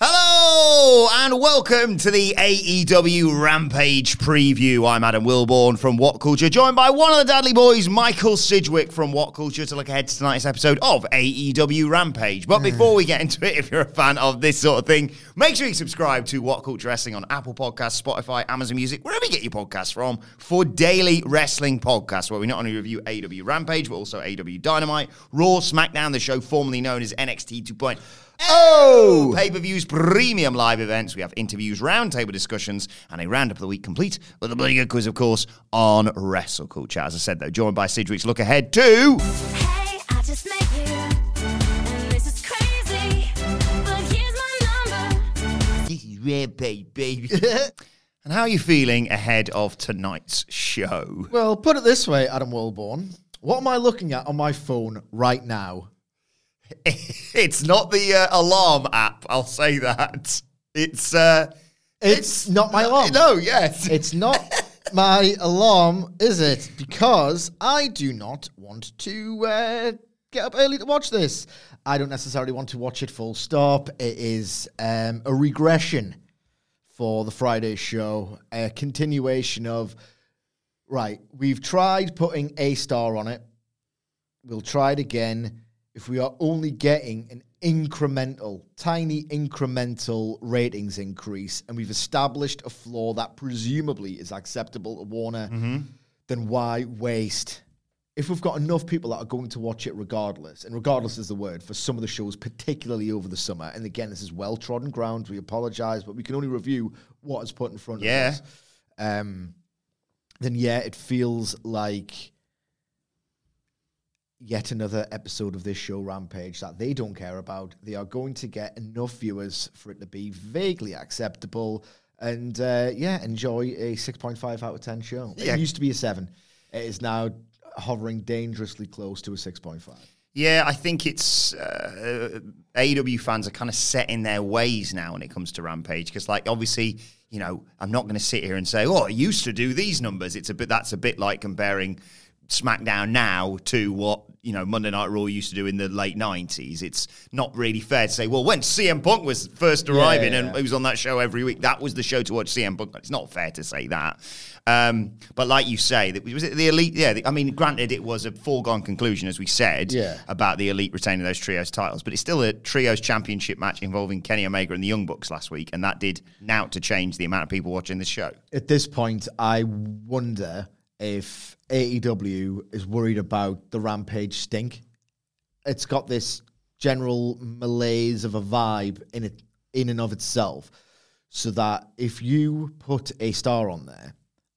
Hello and welcome to the AEW Rampage preview. I'm Adam Wilborn from What Culture, joined by one of the Dudley boys, Michael Sidgwick from What Culture, to look ahead to tonight's episode of AEW Rampage. But before we get into it, if you're a fan of this sort of thing, make sure you subscribe to What Culture Wrestling on Apple Podcasts, Spotify, Amazon Music, wherever you get your podcasts from, for daily wrestling podcasts where we not only review AEW Rampage, but also AEW Dynamite, Raw, SmackDown, the show formerly known as NXT 2.0. Oh! Pay per views, premium live events. We have interviews, roundtable discussions, and a roundup of the week complete with a bloody good quiz, of course, on Wrestle Culture. As I said, though, joined by Sidgwick's look ahead to. Hey, I just met you, and this is crazy, but here's my number. This is Rampage, baby. and how are you feeling ahead of tonight's show? Well, put it this way, Adam Wilborn. What am I looking at on my phone right now? it's not the uh, alarm app, I'll say that. It's. uh It's, not my alarm. No, yes. It's not my alarm, is it? Because I do not want to uh, get up early to watch this. I don't necessarily want to watch it full stop. It is um, a regression for the Friday show, a continuation of, right, we've tried putting a star on it. We'll try it again. If we are only getting an incremental, tiny incremental ratings increase, and we've established a floor that presumably is acceptable to Warner, then why waste? If we've got enough people that are going to watch it regardless, and regardless is the word for some of the shows, particularly over the summer, and again, this is well trodden ground, we apologize, but we can only review what is put in front Yeah. of us. Um, then yeah, it feels like yet another episode of this show, Rampage, that they don't care about. They are going to get enough viewers for it to be vaguely acceptable and, uh, yeah, enjoy a 6.5 out of 10 show. Yeah. It used to be a 7. It is now hovering dangerously close to a 6.5. Yeah, I think it's uh, AEW fans are kind of set in their ways now when it comes to Rampage because, like, obviously, you know, I'm not going to sit here and say, "Oh, I used to do these numbers." It's a bit that's a bit like comparing SmackDown now to what you know Monday Night Raw used to do in the late '90s. It's not really fair to say, "Well, when CM Punk was first arriving yeah, and yeah. he was on that show every week, that was the show to watch CM Punk." It's not fair to say that. Um, but like you say, that was it the elite? Yeah, the, I mean, granted, it was a foregone conclusion, as we said, Yeah. about the elite retaining those trios titles. But it's still a trios championship match involving Kenny Omega and the Young Bucks last week, and that did now to change the amount of people watching the show. At this point, I wonder if AEW is worried about the Rampage stink. It's got this general malaise of a vibe in it, in and of itself, so that if you put a star on there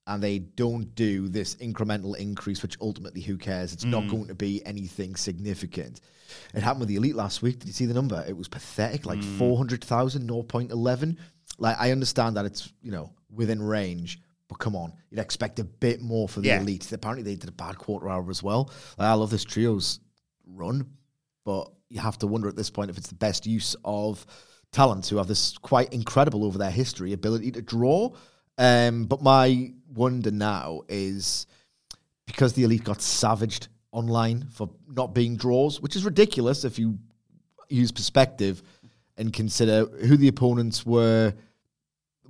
and they don't do this incremental increase, which ultimately, who cares? It's not mm. going to be anything significant. It happened with the Elite last week. Did you see the number? It was pathetic, like mm. 400,000, 0.11. Like, I understand that it's, you know, within range, but come on, you'd expect a bit more for the Yeah. Elite. Apparently, they did a bad quarter hour as well. Like, I love this trio's run, but you have to wonder at this point if it's the best use of talent who have this quite incredible over their history ability to draw. Um, but my wonder now is because the elite got savaged online for not being draws, which is ridiculous if you use perspective and consider who the opponents were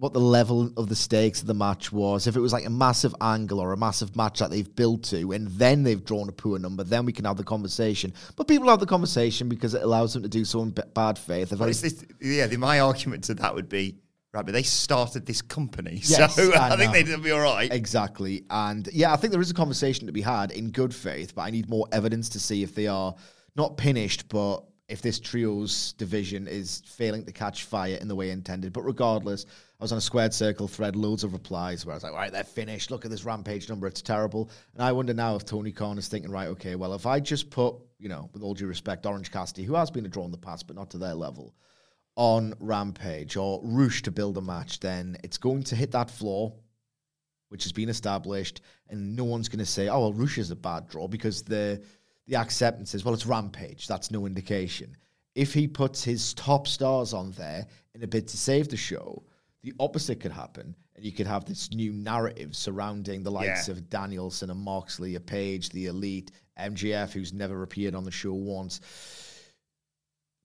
what the level of the stakes of the match was. If it was like a massive angle or a massive match that they've built to, and then they've drawn a poor number, then we can have the conversation. But people have the conversation because it allows them to do so in bad faith. I- it's this, yeah, the, my argument to that would be, right, but they started this company, Yes, so I I, think they'd be all right. Exactly. And yeah, I think there is a conversation to be had in good faith, but I need more evidence to see if they are not punished, but if this trio's division is failing to catch fire in the way intended. But regardless, I was on a squared circle thread, loads of replies where I was like, right, they're finished. Look at this rampage number. It's terrible. And I wonder now if Tony Khan is thinking, right, okay, well, if I just put, you know, with all due respect, Orange Cassidy, who has been a draw in the past, but not to their level, on Rampage or Rush to build a match, then it's going to hit that floor which has been established, and no one's going to say, "Oh, well, Rush is a bad draw," because the the acceptance is, "Well, it's Rampage." That's no indication. If he puts his top stars on there in a bid to save the show, the opposite could happen, and you could have this new narrative surrounding the likes Yeah. of Danielson and Moxley, a Page, the Elite, MJF, who's never appeared on the show once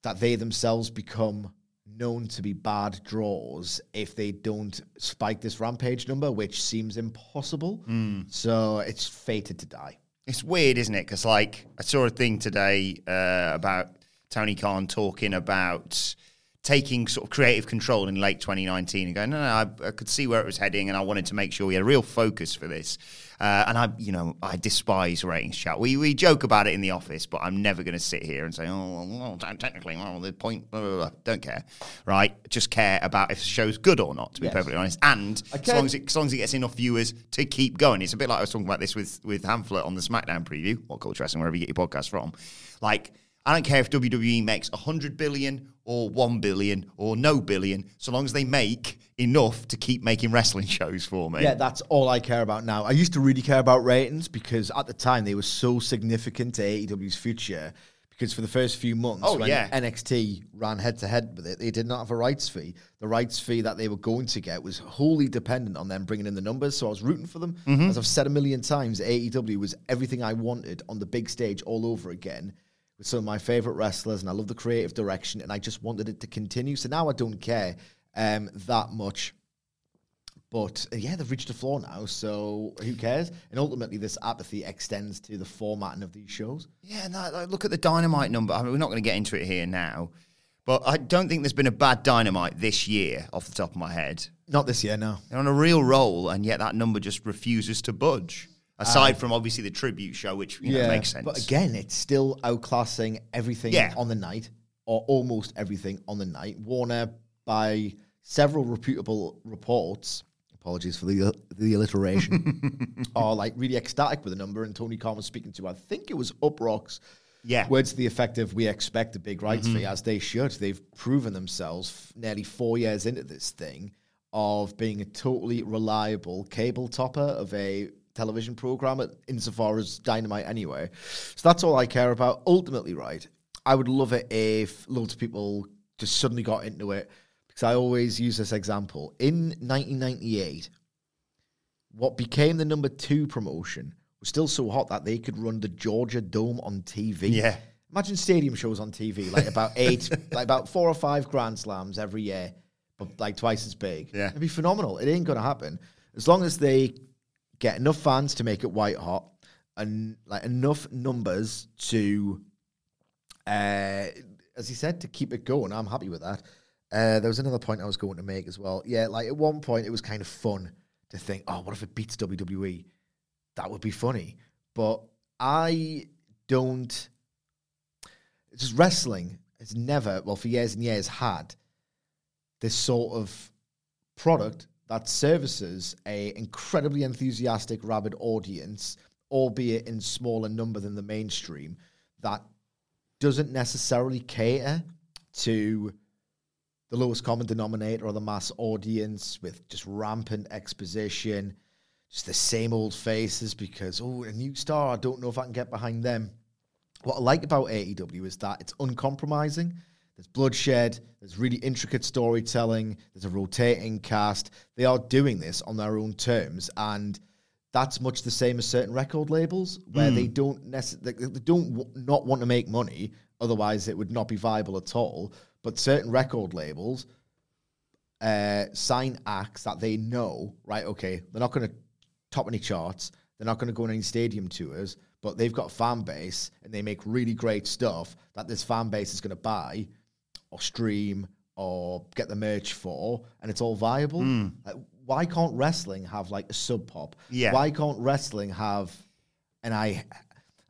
that they themselves become known to be bad draws if they don't spike this rampage number, which seems impossible. Hmm. So it's fated to die. It's weird, isn't it? Because like I saw a thing today uh, about Tony Khan talking about taking sort of creative control in late 2019 and going, no, no, I, I could see where it was heading, and I wanted to make sure we had a real focus for this. Uh, and I, you know, I despise ratings chat. We we joke about it in the office, but I'm never going to sit here and say, oh, well, technically, well, the point, blah, blah, blah. don't care, right? Just care about if the show's good or not, to be Yes. perfectly honest, and as long as it as long as it gets enough viewers to keep going. It's a bit like I was talking about this with with Hamflet on the SmackDown preview, or Culture Wrestling, wherever you get your podcast from. Like, I don't care if WWE makes hundred billion or one billion or no billion, so long as they make enough to keep making wrestling shows for me. Yeah, that's all I care about now. I used to really care about ratings because at the time they were so significant to AEW's future. Because for the first few months, Oh, when yeah. NXT ran head to head with it, they did not have a rights fee. The rights fee that they were going to get was wholly dependent on them bringing in the numbers. So I was rooting for them. Mm-hmm. As I've said a million times, AEW was everything I wanted on the big stage all over again with some of my favorite wrestlers, and I love the creative direction, and I just wanted it to continue. So now I don't care um, that much. But uh, yeah, they've reached the floor now, so who cares? And ultimately, this apathy extends to the formatting of these shows. Yeah, no, like, look at the dynamite number. I mean, we're not going to get into it here now, but I don't think there's been a bad dynamite this year, off the top of my head. Not this year, no. They're on a real roll, and yet that number just refuses to budge. Aside um, from obviously the tribute show, which you know, makes sense. But again, it's still outclassing everything Yeah. on the night, or almost everything on the night. Warner, by several reputable reports, apologies for the the alliteration, are like really ecstatic with the number. And Tony Khan was speaking to, I think it was Uproxx. Yeah. Words to the effect of, we expect a big rights fee, mm-hmm. as they should. They've proven themselves f- nearly four years into this thing of being a totally reliable cable topper of a television program, insofar as Dynamite anyway. So that's all I care about. Ultimately, right, I would love it if loads of people just suddenly got into it because I always use this example. In 1998, what became the number two promotion was still so hot that they could run the Georgia Dome on TV. Yeah. Imagine stadium shows on TV, like about eight, like about four or five Grand Slams every year, but like twice as big. Yeah. It'd be phenomenal. It ain't going to happen. As long as they get enough fans to make it white hot and like enough numbers to, uh, as he said, to keep it going. I'm happy with that. Uh, there was another point I was going to make as well. Yeah, like at one point it was kind of fun to think, oh, what if it beats WWE? That would be funny. But I don't. It's just wrestling has never, well, for years and years, had this sort of product that services a incredibly enthusiastic, rabid audience, albeit in smaller number than the mainstream, that doesn't necessarily cater to the lowest common denominator or the mass audience with just rampant exposition, just the same old faces because, oh, a new star, I don't know if I can get behind them. What I like about AEW is that it's uncompromising. There's bloodshed, there's really intricate storytelling, there's a rotating cast. They are doing this on their own terms, and that's much the same as certain record labels where they don't necessarily they don't w- not want to make money, otherwise it would not be viable at all. But certain record labels uh, sign acts that they know, right? Okay, they're not going to top any charts. They're not going to go on any stadium tours, but they've got a fan base and they make really great stuff that this fan base is going to buy or stream or get the merch for, and it's all viable. Like, why can't wrestling have like a sub pop? Yeah. Why can't wrestling have? And I,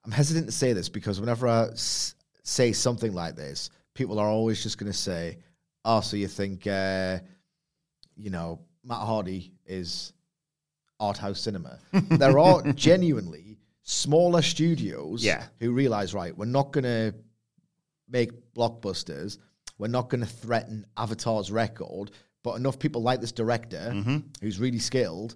I'm hesitant to say this because whenever I s- say something like this, people are always just going to say, "Oh, so you think, uh, you know, Matt Hardy is art house cinema?" there are genuinely smaller studios Yeah. who realize, right, we're not going to make blockbusters. We're not going to threaten Avatar's record, but enough people like this director Mm-hmm. who's really skilled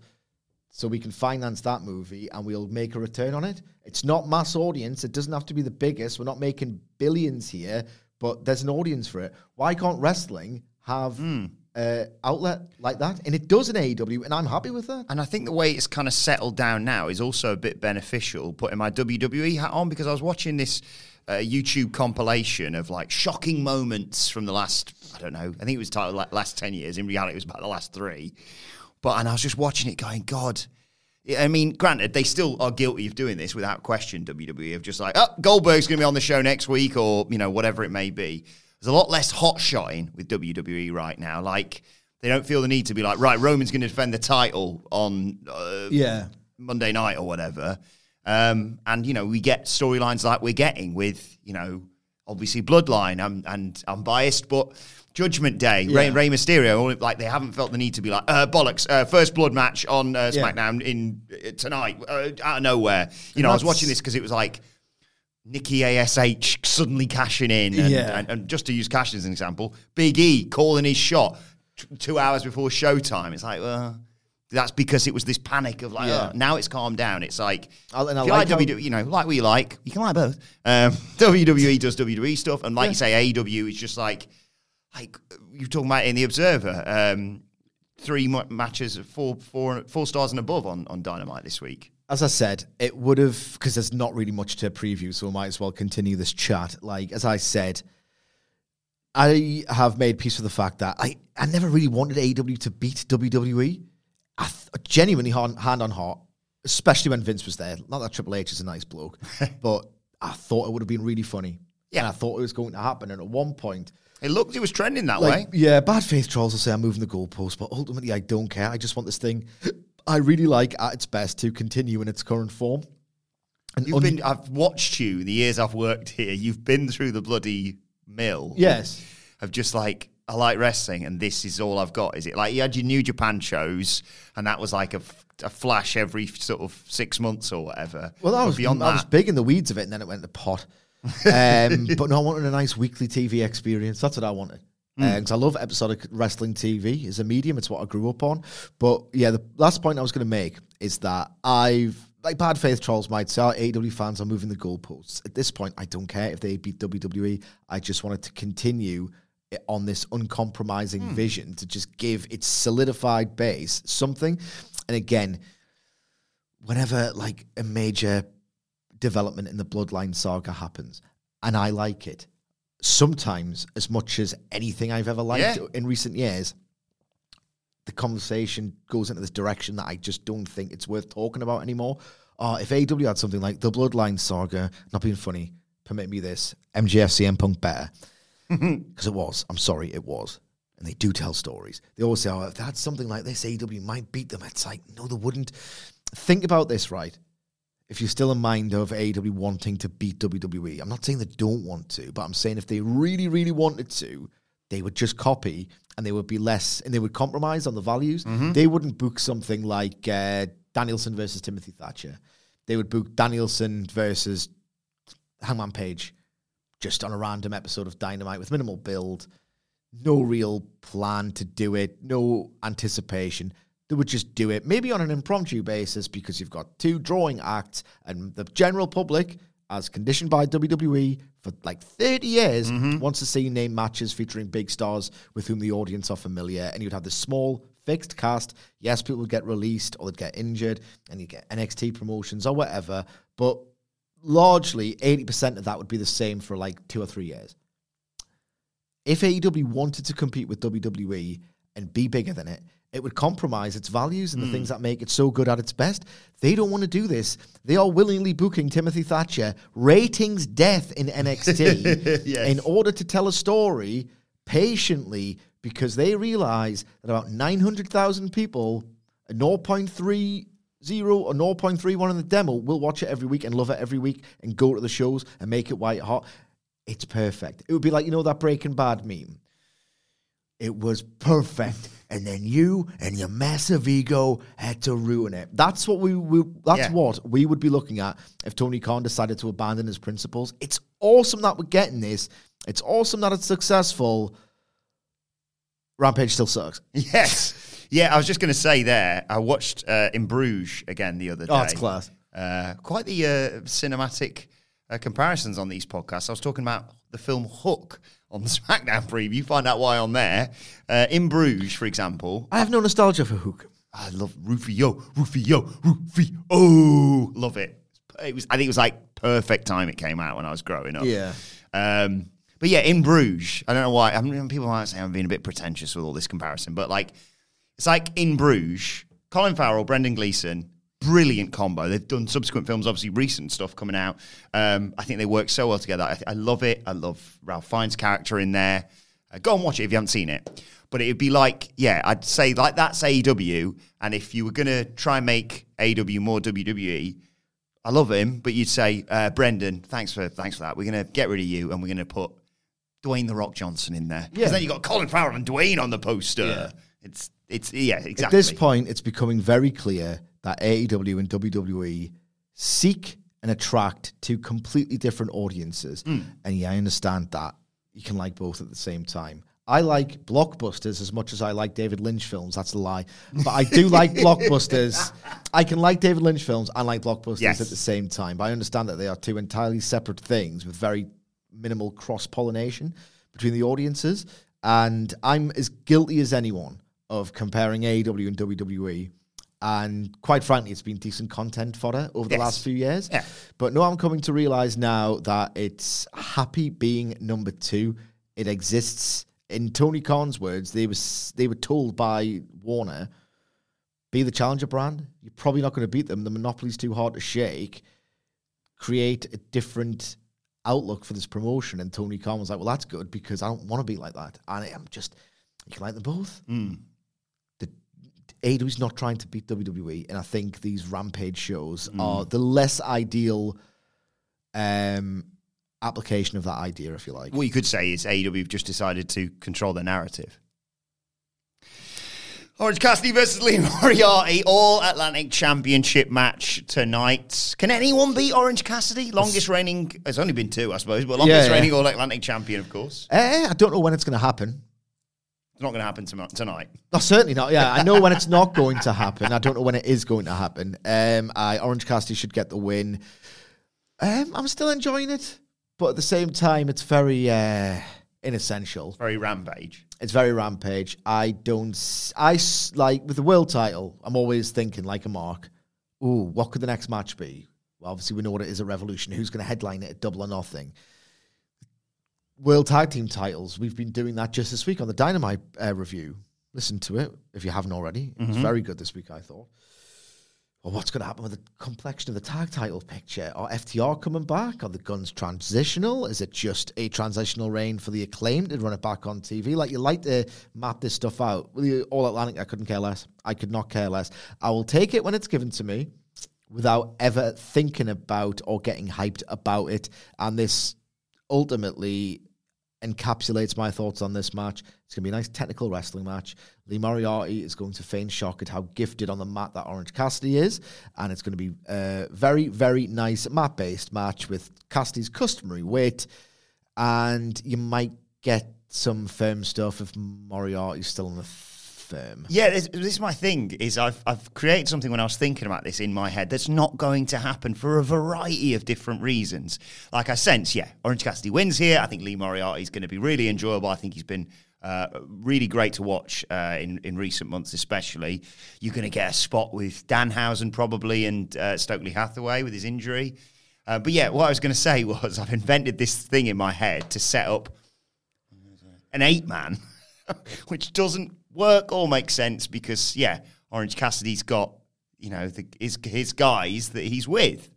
so we can finance that movie and we'll make a return on it. It's not mass audience. It doesn't have to be the biggest. We're not making billions here, but there's an audience for it. Why can't wrestling have uh, outlet like that? And it does in AEW, and I'm happy with that. And I think the way it's kind of settled down now is also a bit beneficial, putting my WWE hat on, because I was watching this uh, YouTube compilation of like shocking moments from the last, I don't know, I think it was titled like last 10 years. In reality, it was about the last three. But, and I was just watching it going, God. I mean, granted, they still are guilty of doing this without question, WWE, of just like, oh, Goldberg's going to be on the show next week or, you know, whatever it may be. There's a lot less hot shotting with WWE right now. Like, they don't feel the need to be like, right, Roman's going to defend the title on uh, Yeah. Monday night or whatever. Um, and you know, we get storylines like we're getting with you know, obviously Bloodline. I'm and I'm biased, but Judgment Day, Rey, Yeah. Rey Mysterio, all- like they haven't felt the need to be like uh, bollocks. Uh, first blood match on uh, Yeah. SmackDown in uh, tonight uh, out of nowhere. You know, I was watching this because it was like. Nikki ASH suddenly cashing in, and, Yeah. and, and just to use Cash as an example, Big E calling his shot t- two hours before showtime. It's like, well, that's because it was this panic of like, Yeah. oh, now it's calmed down. It's like, I- and I if you like like, WWE, you know, like what you like, you can like both. Um, WWE does WWE stuff, and like you say, AEW is just like, like you're talking about in the Observer, um, three mu- matches, four, four, four stars and above on on Dynamite this week. As I said, it would have because there's not really much to preview, so we might as well continue this chat. Like as I said, I have made peace with the fact that I, I never really wanted AEW to beat WWE. I th- genuinely hand, hand on heart, especially when Vince was there. Not that Triple H is a nice bloke, but I thought it would have been really funny. Yeah. and I thought it was going to happen. And at one point, It looked, it was trending that like, way. yeah, bad faith trolls will say I'm moving the goalpost, but ultimately I don't care. I just want this thing I really like at its best to continue in its current form. And You've un- been, I've watched you the years I've worked here. You've been through the bloody mill. yes. of just like I like wrestling and this is all I've got. Is it like you had your New Japan shows and that was like a, f- a flash every sort of six months or whatever? Well, I was beyond I that. was big in the weeds of it, and then it went to pot. um, but no, I wanted a nice weekly TV experience. That's what I wanted. Because I love episodic wrestling TV as a medium. It's what I grew up on. But yeah, the last point I was going to make is that I've, like bad faith trolls might say, oh, AEW fans are moving the goalposts. At this point, I don't care if they beat WWE. I just wanted to continue on this uncompromising vision to just give its solidified base something. And again, whenever like a major development in the bloodline saga happens and i like it sometimes as much as anything i've ever liked Yeah. in recent years the conversation goes into this direction that i just don't think it's worth talking about anymore uh, if AW had something like the bloodline saga not being funny permit me this mjf cm punk better because it was. I'm sorry it was. And they do tell stories. They always say oh if they had something like this aw might beat them. It's like no they wouldn't. Think about this right? If you're still in mind of AEW wanting to beat WWE, I'm not saying they don't want to, but I'm saying if they really, really wanted to, they would just copy and they would be less and they would compromise on the values. They wouldn't book something like uh, Danielson versus Timothy Thatcher. They would book Danielson versus Hangman Page just on a random episode of Dynamite with minimal build, no real plan to do it, no anticipation. They would just do it, maybe on an impromptu basis, because you've got two drawing acts, and the general public, as conditioned by WWE for like 30 years, mm-hmm. wants to see name matches featuring big stars with whom the audience are familiar. And you'd have this small, fixed cast. Yes, people would get released or they'd get injured, and you get NXT promotions or whatever. But largely, 80% of that would be the same for like two or three years if AEW wanted to compete with WWE and be bigger than it, it would compromise its values Hmm. and the things that make it so good at its best. They don't want to do this. They are willingly booking Timothy Thatcher ratings death in NXT Yes. in order to tell a story patiently because they realize that about 900,000 people, a 0.30 or 0.31 in the demo, we'll watch it every week and love it every week and go to the shows and make it white hot. It's perfect. It would be like, you know, that Breaking Bad meme. It was perfect. And then you and your massive ego had to ruin it. That's what we, we that's Yeah. what we would be looking at if Tony Khan decided to abandon his principles. It's awesome that we're getting this. It's awesome that it's successful. Rampage still sucks. Yes. Yeah, I was just going to say there, I watched uh, In Bruges again the other day. Oh, it's class. Uh, quite the uh, cinematic uh, comparisons on these podcasts. I was talking about the film Hook on the SmackDown preview. You find out why on there. Uh, in Bruges, for example, I have no nostalgia for Hook. I love Rufio, Rufio, Rufio. Oh, love it. It was. I think it was like perfect time it came out when I was growing up. Yeah. Um, but yeah, in Bruges, I don't know why. I mean, people might say I'm being a bit pretentious with all this comparison, but like, it's like in Bruges, Colin Farrell, Brendan Gleeson, brilliant combo. They've done subsequent films, obviously recent stuff coming out. Um, I think they work so well together. I, I love it. I love Ralph Fiennes' character in there. Uh, go and watch it if you haven't seen it. But it'd be like, yeah, I'd say like that's AEW. And if you were gonna try and make AEW more WWE, I love him, but you'd say, uh, Brendan, thanks for thanks for that. We're gonna get rid of you, and we're gonna put Dwayne the Rock Johnson in there. Because Yeah. then you got Colin Farrell and Dwayne on the poster. It's it's yeah, exactly. At this point, it's becoming very clear that AEW and WWE seek and attract two completely different audiences. Hmm. And yeah, I understand that. You can like both at the same time. I like blockbusters as much as I like David Lynch films. That's a lie. But I do like blockbusters. I can like David Lynch films and like blockbusters Yes. at the same time. But I understand that they are two entirely separate things with very minimal cross pollination between the audiences. And I'm as guilty as anyone of comparing AEW and WWE. And quite frankly, it's been decent content fodder over the Yes. last few years. Yeah. But no, I'm coming to realize now that it's happy being number two. It exists. In Tony Khan's words, they was they were told by Warner, be the challenger brand. You're probably not going to beat them. The monopoly's too hard to shake. Create a different outlook for this promotion. And Tony Khan was like, well, that's good because I don't want to be like that. And I'm just, you can like them both. The AEW's not trying to beat WWE, and I think these Rampage shows are the less ideal um, application of that idea, if you like. what you could say is AEW have just decided to control the narrative. Orange Cassidy versus Lee Moriarty, All Atlantic Championship match tonight. Can anyone beat Orange Cassidy? Longest reigning, it's only been two, I suppose, but longest Yeah, yeah. reigning All Atlantic champion, of course. Eh, I don't know when it's going to happen. It's not going to happen tonight. No, certainly not. Yeah, I know when it's not going to happen. I don't know when it is going to happen. Um, I Orange Cassidy should get the win. Um, I'm still enjoying it, but at the same time, it's very uh, inessential. Very rampage. It's very rampage. I don't. I like with the world title. I'm always thinking like a mark. Ooh, what could the next match be? Well, obviously we know what it is at Revolution. Who's going to headline it at Double or Nothing? World Tag Team titles. We've been doing that just this week on the Dynamite uh, review. Listen to it if you haven't already. It was very good this week, I thought. Well, what's going to happen with the complexion of the tag title picture? Are FTR coming back? Are the guns transitional? Is it just a transitional reign for the acclaimed to run it back on TV? Like, you like to map this stuff out. With the All Atlantic, I couldn't care less. I could not care less. I will take it when it's given to me without ever thinking about or getting hyped about it. And this ultimately encapsulates my thoughts on this match. It's going to be a nice technical wrestling match. Lee Moriarty is going to feign shock at how gifted on the mat that Orange Cassidy is. And it's going to be a very, very nice mat based match with Cassidy's customary weight. And you might get some firm stuff if Moriarty's still in the firm. Yeah, this, this is my thing. Is I've I've created something when I was thinking about this in my head that's not going to happen for a variety of different reasons. Like I sense, yeah, Orange Cassidy wins here. I think Lee Moriarty is going to be really enjoyable. I think he's been uh, really great to watch uh, in in recent months, especially. You're going to get a spot with Danhausen probably and uh, Stokely Hathaway with his injury. Uh, but yeah, what I was going to say was I've invented this thing in my head to set up an eight man, which doesn't work, all makes sense because yeah, Orange Cassidy's got you know the, his his guys that he's with.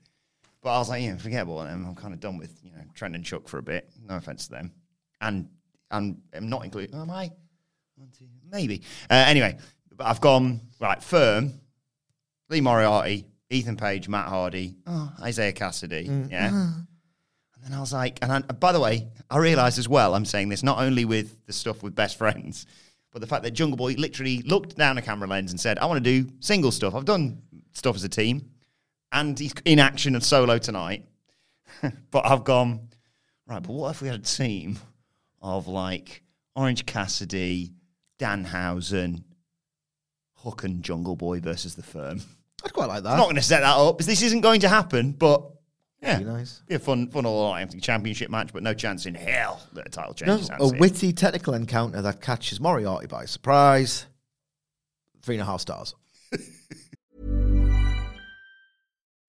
But I was like, yeah, forget about them. I'm kind of done with you know Trent and Chuck for a bit. No offense to them, and and I'm not including. Am I? One, two, maybe. Uh, anyway, but I've gone right firm. Lee Moriarty, Ethan Page, Matt Hardy, oh, Isiah Kassidy. Yeah. And then I was like, and I, by the way, I realised as well, I'm saying this not only with the stuff with best friends, but the fact that Jungle Boy literally looked down a camera lens and said, I want to do single stuff. I've done stuff as a team, and he's in action and solo tonight. but I've gone, right, but what if we had a team of like Orange Cassidy, Danhausen, Hook and Jungle Boy versus the firm? I'd quite like that. I'm not going to set that up because this isn't going to happen, but yeah, Be nice. Be a fun, fun all Atlantic championship match, but no chance in hell that a title No, changes. a witty technical encounter that catches Moriarty by surprise. Three and a half stars.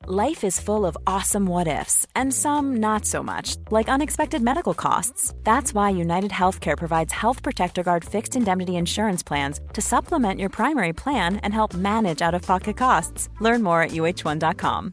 Life is full of awesome what ifs, and some not so much, like unexpected medical costs. That's why United Healthcare provides Health Protector Guard fixed indemnity insurance plans to supplement your primary plan and help manage out of pocket costs. Learn more at uh1.com.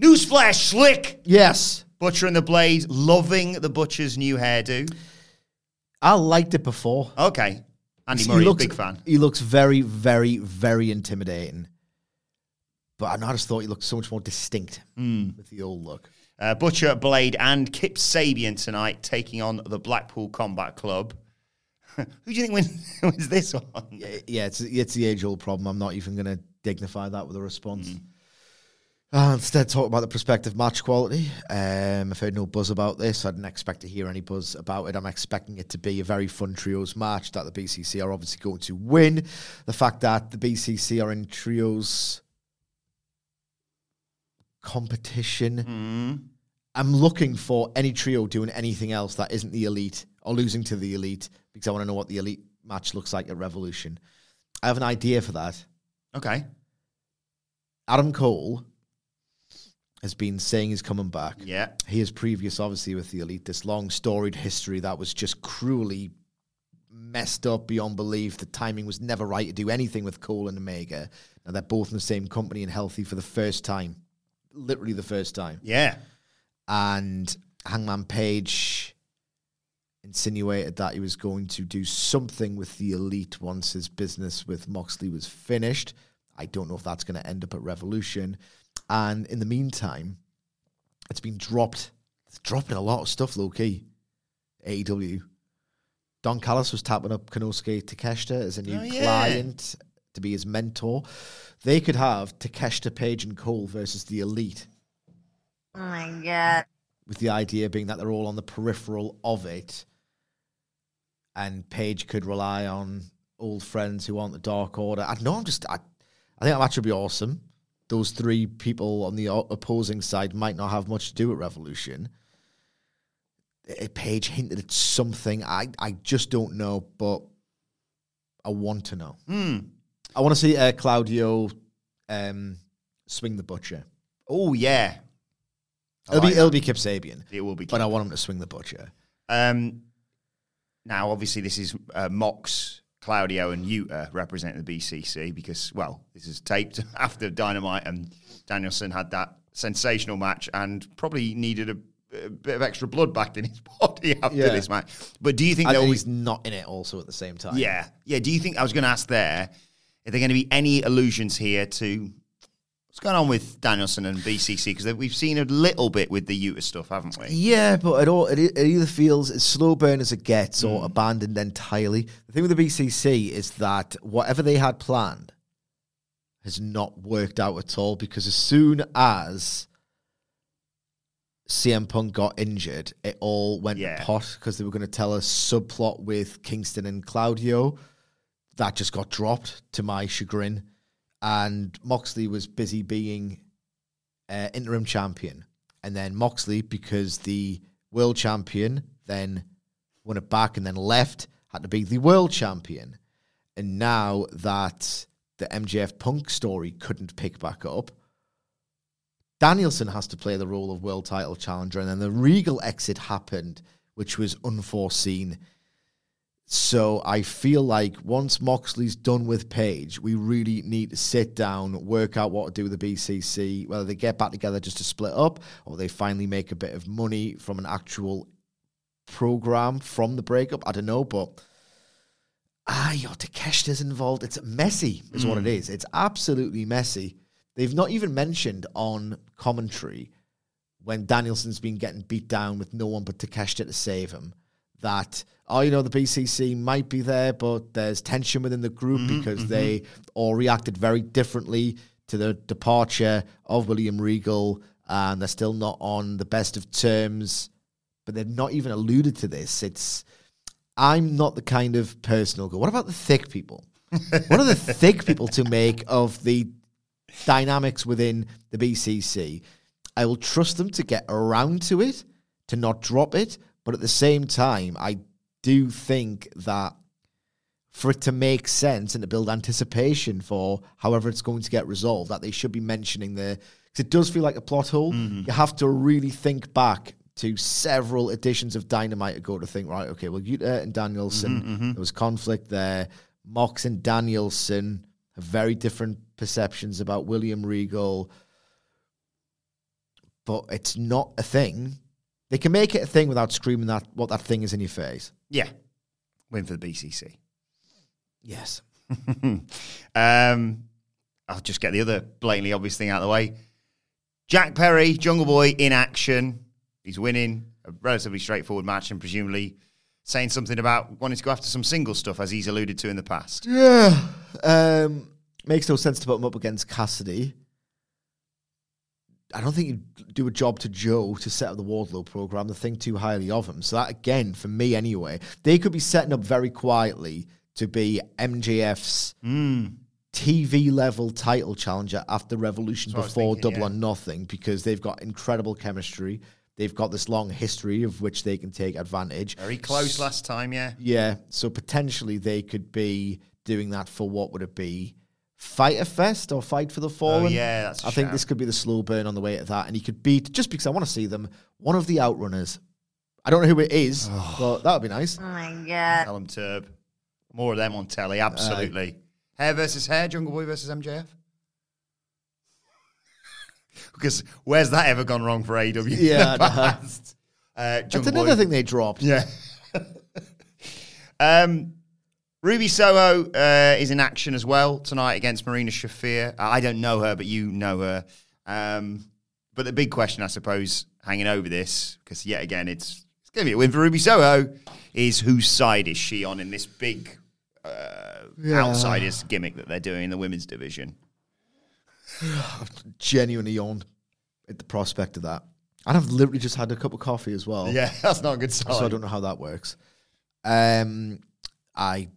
Newsflash, slick. Yes. Butcher and the Blade, loving the Butcher's new hairdo. I liked it before. Okay. Andy Murray, looks, big fan. He looks very, very, very intimidating. But I just thought he looked so much more distinct Hmm. with the old look. Uh, Butcher, Blade, and Kip Sabian tonight taking on the Blackpool Combat Club. Who do you think wins, wins this one? Yeah, it's it's the age old problem. I'm not even going to dignify that with a response. Hmm. Uh, instead, talk about the prospective match quality. Um, I've heard no buzz about this. I didn't expect to hear any buzz about it. I'm expecting it to be a very fun trios match that the BCC are obviously going to win. The fact that the BCC are in trios competition. I'm looking for any trio doing anything else that isn't the elite or losing to the elite because I want to know what the elite match looks like at Revolution. I have an idea for that. Okay. Adam Cole has been saying he's coming back. Yeah. He is previous, obviously, with the elite. This long storied history that was just cruelly messed up beyond belief. The timing was never right to do anything with Cole and Omega. Now they're both in the same company and healthy for the first time, literally the first time. Yeah. And Hangman Page insinuated that he was going to do something with the elite once his business with Moxley was finished. I don't know if that's going to end up at Revolution. And in the meantime, it's been dropped. It's dropping a lot of stuff low key. AEW. Don Callis was tapping up Konosuke Takeshita as a new Oh, yeah. client to be his mentor. They could have Takeshita, Page, and Cole versus the elite Oh my god. with the idea being that they're all on the peripheral of it, and Page could rely on old friends who aren't the Dark Order. I know. I'm just. I, I think that match would be awesome. Those three people on the opposing side might not have much to do with Revolution. Page hinted at something. I I just don't know, but I want to know. Hmm. I want to see uh, Claudio um, swing the butcher. Oh, yeah. I It'll like be that. it'll be Kip Sabian, It will be. but I want him to swing the butcher. Um, now, obviously, this is uh, Mox, Claudio, and Yuta representing the BCC because, well, this is taped after Dynamite and Danielson had that sensational match and probably needed a, a bit of extra blood back in his body after Yeah. this match. But do you think there he's not in it also at the same time. Yeah, yeah. Do you think I was going to ask there? Are there going to be any allusions here to what's going on with Danielson and BCC? Because we've seen a little bit with the Yuta stuff, haven't we? Yeah, but it, all, it, it either feels as slow burn as it gets or Mm. abandoned entirely. The thing with the BCC is that whatever they had planned has not worked out at all because as soon as CM Punk got injured, it all went Yeah. pot because they were going to tell a subplot with Kingston and Claudio. That just got dropped to my chagrin. And Moxley was busy being uh, interim champion. And then Moxley, because the world champion then won it back and then left, had to be the world champion. And now that the MJF Punk story couldn't pick back up, Danielson has to play the role of world title challenger. And then the Regal exit happened, which was unforeseen. So I feel like once Moxley's done with Page, we really need to sit down, work out what to do with the BCC, whether they get back together just to split up or they finally make a bit of money from an actual program from the breakup. I don't know, but ah, your Takeshita's involved. It's messy, is what it is. It's absolutely messy. They've not even mentioned on commentary when Danielson's been getting beat down with no one but Takeshita to save him that oh you know the BCC might be there but there's tension within the group mm-hmm, because mm-hmm. they all reacted very differently to the departure of William Regal and they're still not on the best of terms but they've not even alluded to this. It's I'm not the kind of person who'll go what about the thick people? What are the thick people to make of the dynamics within the BCC. I will trust them to get around to it, to not drop it, but at the same time, I do think that for it to make sense and to build anticipation for however it's going to get resolved, that they should be mentioning the. Because it does feel like a plot hole. Mm-hmm. You have to really think back to several editions of Dynamite ago to think, right, okay, well, Yuta uh, and Danielson, mm-hmm, mm-hmm. there was conflict there. Mox and Danielson have very different perceptions about William Regal, but it's not a thing. They can make it a thing without screaming that what that thing is in your face. Yeah. Win for the BCC. Yes. um, I'll just get the other blatantly obvious thing out of the way. Jack Perry, Jungle Boy in action. He's winning a relatively straightforward match and presumably saying something about wanting to go after some single stuff as he's alluded to in the past. Yeah. Um, makes no sense to put him up against Cassidy. I don't think you'd do a job to Joe to set up the Wardlow program, to think too highly of him. So that again, for me anyway, they could be setting up very quietly to be MJF's hmm. TV level title challenger after Revolution That's what I was before thinking, Double yeah. or Nothing because they've got incredible chemistry. They've got this long history of which they can take advantage. Very close last time, yeah. Yeah, so potentially they could be doing that for what would it be? Fyter Fest or Fight for the Fallen? Oh, yeah, that's a I think this could be the slow burn on the way to that, and he could beat just because I want to see them one of the Outrunners. I don't know who it is, but that would be nice. Oh my god. Tell him Turb. More of them on telly, absolutely. hair versus hair, Jungle Boy versus MJF. because where's that ever gone wrong for AEW? in Yeah, the past? Uh, That's another Boy- thing they dropped. Yeah. um, Ruby Soho uh, is in action as well tonight against Marina Shafir. I don't know her, but you know her. Um, but the big question, I suppose, hanging over this, because yet again, it's it's going to be a win for Ruby Soho, is whose side is she on in this big uh, outsiders gimmick that they're doing in the women's division? I've genuinely yawned at the prospect of that. And I've literally just had a cup of coffee as well. Yeah, that's not a good sign. So I don't know how that works. Um, I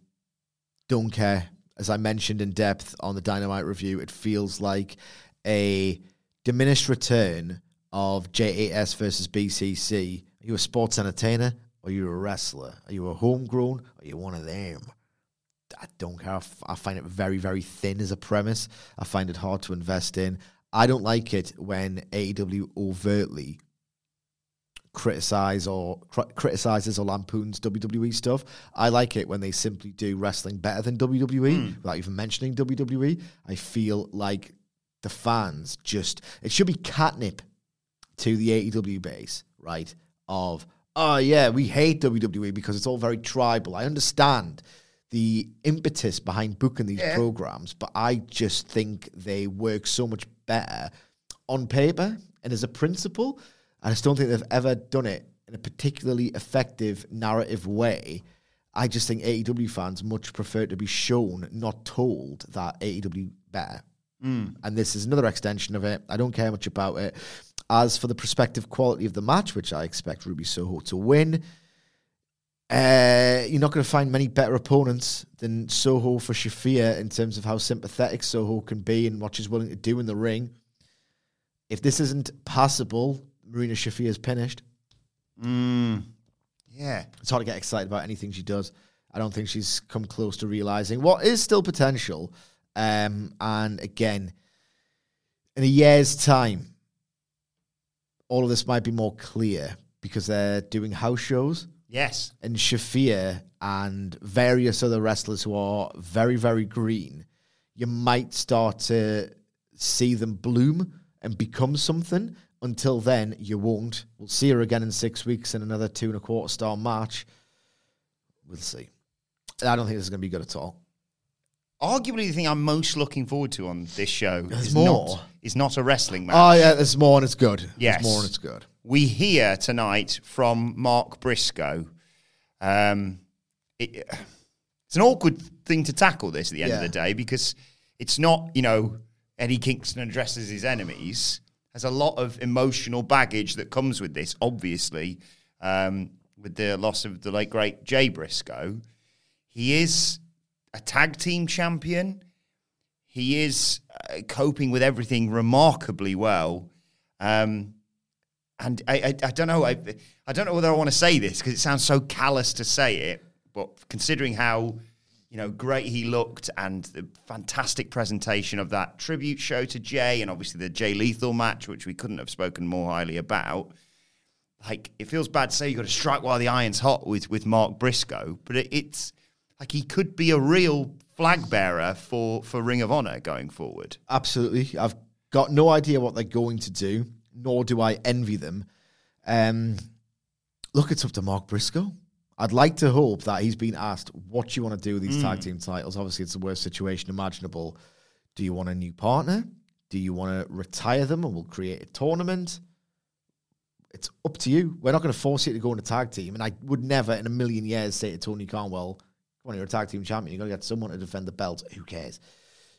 don't care. As I mentioned in depth on the Dynamite review, it feels like a diminished return of JAS versus BCC. Are you a sports entertainer? Or are you a wrestler? Are you a homegrown? Or are you one of them? I don't care. I find it very, very thin as a premise. I find it hard to invest in. I don't like it when AEW overtly criticize or cr- criticizes or lampoons WWE stuff. I like it when they simply do wrestling better than WWE hmm. without even mentioning WWE. I feel like the fans just it should be catnip to the AEW base right? Of oh yeah, we hate WWE because it's all very tribal. I understand the impetus behind booking these Yeah. programs, but I just think they work so much better on paper and as a principle. I just don't think they've ever done it in a particularly effective narrative way. I just think AEW fans much prefer to be shown, not told, that AEW better. And this is another extension of it. I don't care much about it. As for the prospective quality of the match, which I expect Ruby Soho to win, uh, you're not going to find many better opponents than Soho for Shafir in terms of how sympathetic Soho can be and what she's willing to do in the ring. If this isn't passable, Marina Shafir is finished. Mm. Yeah. It's hard to get excited about anything she does. I don't think she's come close to realizing what is still potential. Um, and again, in a year's time, all of this might be more clear because they're doing house shows. Yes. And Shafir and various other wrestlers who are very, very green, you might start to see them bloom and become something. Until then, you won't. We'll see her again in six weeks in another two and a quarter star match. We'll see. I don't think this is going to be good at all. Arguably, the thing I'm most looking forward to on this show There's is more. not is not a wrestling match. Oh, yeah, there's more and it's good. Yes. There's more and it's good. We hear tonight from Mark Briscoe. Um, it, it's an awkward thing to tackle this at the end of the day because it's not, you know, Eddie Kingston addresses his enemies. There's a lot of emotional baggage that comes with this, obviously, um, with the loss of the late, great Jay Briscoe. He is a tag team champion. He is uh, coping with everything remarkably well. Um, and I, I, I don't know. I, I don't know whether I want to say this because it sounds so callous to say it. But considering how you know great he looked and the fantastic presentation of that tribute show to Jay, and obviously the Jay Lethal match, which we couldn't have spoken more highly about. Like it feels bad to say you've got to strike while the iron's hot with with Mark Briscoe, but it, it's like he could be a real flag bearer for for Ring of Honor going forward. Absolutely. I've got no idea what they're going to do, nor do I envy them. Um, look, it's up to Mark Briscoe. I'd like to hope that he's been asked, what do you want to do with these tag hmm. team titles? Obviously, it's the worst situation imaginable. Do you want a new partner? Do you want to retire them and we'll create a tournament? It's up to you. We're not going to force you to go in a tag team. And I would never in a million years say to Tony Khan, well, come on, you're a tag team champion. You're going to get someone to defend the belt. Who cares?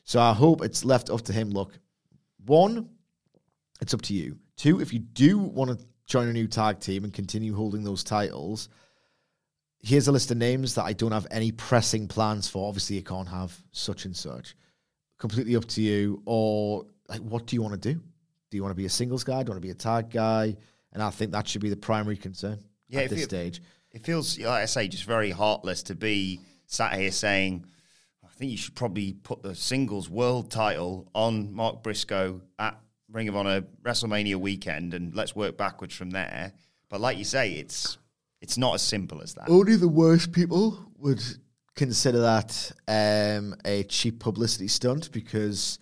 So I hope it's left up to him. Look, one, it's up to you. Two, if you do want to join a new tag team and continue holding those titles, here's a list of names that I don't have any pressing plans for. Obviously, you can't have such and such. Completely up to you. Or like, what do you want to do? Do you want to be a singles guy? Do you want to be a tag guy? And I think that should be the primary concern Yeah, at this you- stage. It feels, like I say, just very heartless to be sat here saying, I think you should probably put the singles world title on Mark Briscoe at Ring of Honor WrestleMania weekend and let's work backwards from there. But like you say, it's it's not as simple as that. Only the worst people would consider that um, a cheap publicity stunt because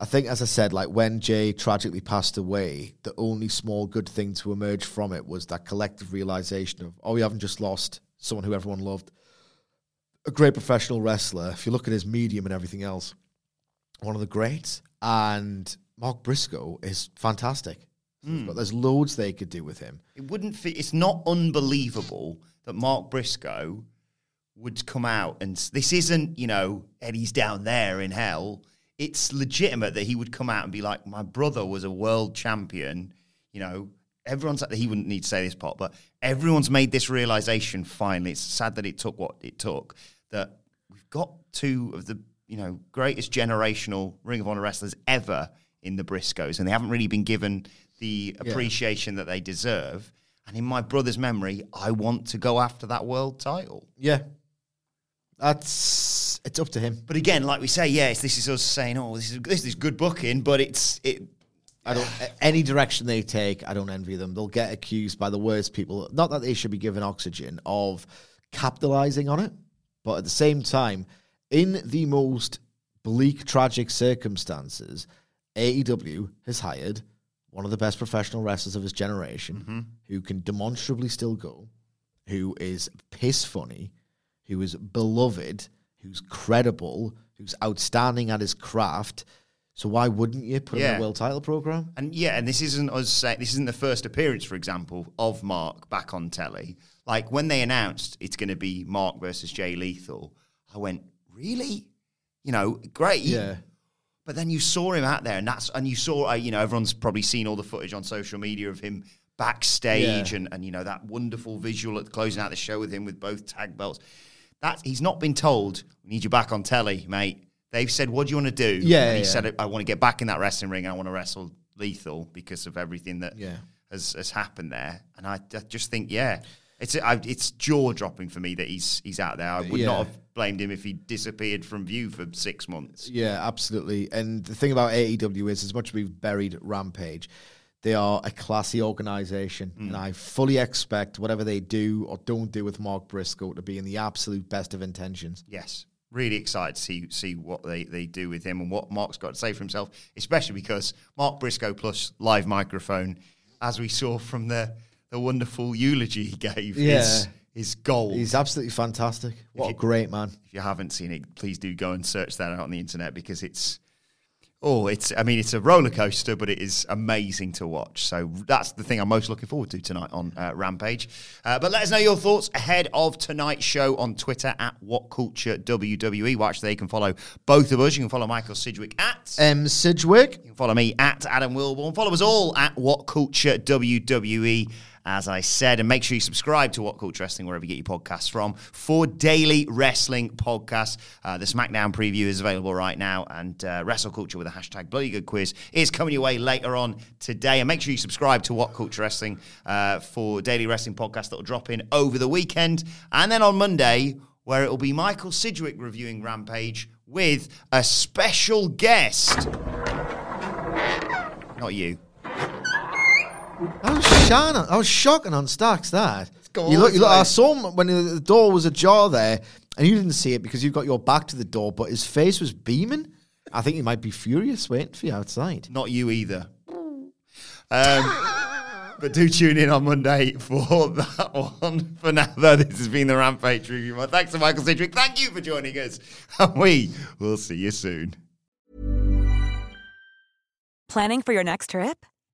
I think, as I said, like when Jay tragically passed away, the only small good thing to emerge from it was that collective realization of, oh, we haven't just lost someone who everyone loved, a great professional wrestler. If you look at his medium and everything else, one of the greats. And Mark Briscoe is fantastic. But hmm. there's loads they could do with him. It wouldn't fit. It's not unbelievable that Mark Briscoe would come out and this isn't, you know, Eddie's down there in hell. It's legitimate that he would come out and be like, my brother was a world champion. You know, everyone's, he wouldn't need to say this part, but everyone's made this realization finally. It's sad that it took what it took, that we've got two of the, you know, greatest generational Ring of Honor wrestlers ever in the Briscoes, and they haven't really been given the Yeah. appreciation that they deserve. And in my brother's memory, I want to go after that world title. Yeah. That's it's up to him. But again, like we say, yes, this is us saying, "Oh, this is this is good booking," but it's it. I don't any direction they take, I don't envy them. They'll get accused by the worst people. Not that they should be given oxygen of capitalizing on it, but at the same time, in the most bleak, tragic circumstances, AEW has hired one of the best professional wrestlers of his generation, Mm-hmm. who can demonstrably still go, who is piss funny, who is beloved, who's credible, who's outstanding at his craft. So why wouldn't you put him in Yeah. a world title program? And yeah, and this isn't us saying this isn't the first appearance, for example, of Mark back on telly. Like when they announced it's going to be Mark versus Jay Lethal, I went, really? You know, great. Yeah. But then you saw him out there, and that's and you saw, uh, you know, everyone's probably seen all the footage on social media of him backstage, Yeah. and and you know that wonderful visual at closing out the show with him with both tag belts. That he's not been told, "We need you back on telly, mate." They've said, "What do you want to do?" Yeah, and he yeah. said, "I want to get back in that wrestling ring. I want to wrestle Lethal because of everything that Yeah. has has happened there." And I, I just think, yeah. It's I, it's jaw dropping for me that he's he's out there. I would Yeah. not have blamed him if he disappeared from view for six months. Yeah, absolutely. And the thing about AEW is, as much as we've buried Rampage, they are a classy organization, Hmm. and I fully expect whatever they do or don't do with Mark Briscoe to be in the absolute best of intentions. Yes. Really excited to see see what they, they do with him and what Mark's got to say for himself, especially because Mark Briscoe plus live microphone, as we saw from the the wonderful eulogy he gave, is, Yeah. is gold. He's absolutely fantastic. What a great man. if you haven't seen it, please do go and search that out on the internet because it's oh, it's I mean it's a roller coaster, but it is amazing to watch. So that's the thing I'm most looking forward to tonight on uh, Rampage. Uh, but let us know your thoughts ahead of tonight's show on Twitter at WhatCultureWWE. Watch there you can follow both of us. You can follow Michael Sidgwick at M. Sidgwick. you can follow me at Adam Wilborn. Follow us all at WhatCultureWWE. WWE. As I said, and make sure you subscribe to What Culture Wrestling wherever you get your podcasts from for daily wrestling podcasts. Uh, the SmackDown preview is available right now, and uh, Wrestle Culture with a hashtag Bloody Good Quiz is coming your way later on today. And make sure you subscribe to What Culture Wrestling uh, for daily wrestling podcasts that will drop in over the weekend, and then on Monday where it will be Michael Sidgwick reviewing Rampage with a special guest. Not you. I was shining. I was shocking on Stacks that. go You look, you look, I saw him when the door was ajar there, and you didn't see it because you've got your back to the door, but his face was beaming. I think he might be furious waiting for you outside. Not you either. Um, but do tune in on Monday for that one. For now, though, this has been the Rampage review. Well, thanks to Michael Sidgwick. Thank you for joining us. And we will see you soon. Planning for your next trip?